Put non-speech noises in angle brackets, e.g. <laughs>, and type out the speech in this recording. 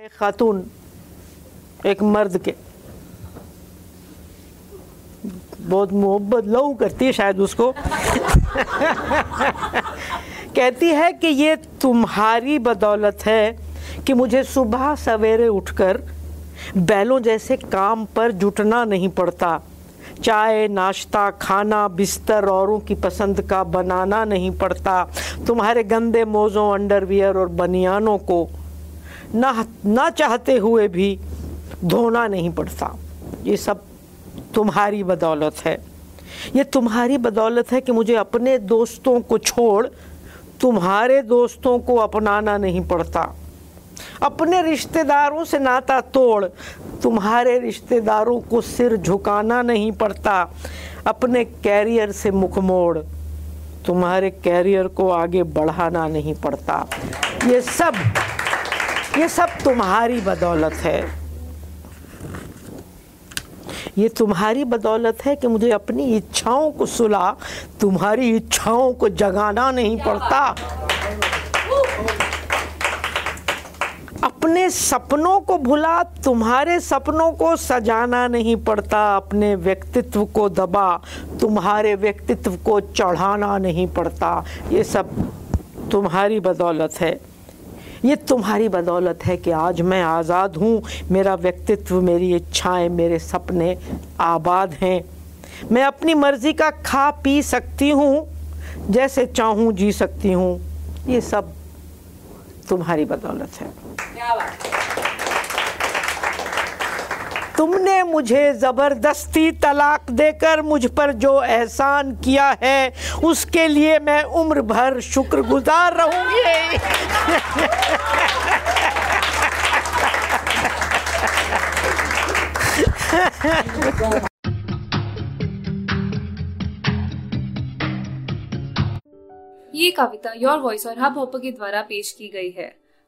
एक खातून, एक मर्द के। बहुत मोहब्बत लव करती है शायद उसको। <laughs> कहती है कि ये तुम्हारी बदौलत है कि मुझे सुबह सवेरे उठकर बैलों जैसे काम पर जुटना नहीं पड़ता। चाय, नाश्ता, खाना, बिस्तर औरों की पसंद का बनाना नहीं पड़ता। तुम्हारे गंदे मोज़ों अंडरवियर और बनियानों को ना ना चाहते हुए भी धोना नहीं पड़ता। ये सब तुम्हारी बदौलत है। ये तुम्हारी बदौलत है कि मुझे अपने दोस्तों को छोड़ तुम्हारे दोस्तों को अपनाना नहीं पड़ता। अपने रिश्तेदारों से नाता तोड़ तुम्हारे रिश्तेदारों को सिर झुकाना नहीं पड़ता। अपने कैरियर से मुख मोड़ तुम्हारे कैरियर को आगे बढ़ाना नहीं पड़ता। ये सब ये सब तुम्हारी बदौलत है। ये तुम्हारी बदौलत है कि मुझे अपनी इच्छाओं को सुला तुम्हारी इच्छाओं को जगाना नहीं पड़ता। अपने सपनों को भुला तुम्हारे सपनों को सजाना नहीं पड़ता। अपने व्यक्तित्व को दबा तुम्हारे व्यक्तित्व को चढ़ाना नहीं पड़ता। ये सब तुम्हारी बदौलत है। ये तुम्हारी बदौलत है कि आज मैं आज़ाद हूँ। मेरा व्यक्तित्व, मेरी इच्छाएँ, मेरे सपने आबाद हैं। मैं अपनी मर्ज़ी का खा पी सकती हूँ, जैसे चाहूँ जी सकती हूँ। ये सब तुम्हारी बदौलत है। तुमने मुझे ज़बरदस्ती तलाक देकर मुझ पर जो एहसान किया है, उसके लिए मैं उम्र भर शुक्रगुजार रहूँगी। ये कविता योर वॉइस और हब हाँ हॉपर के द्वारा पेश की गई है।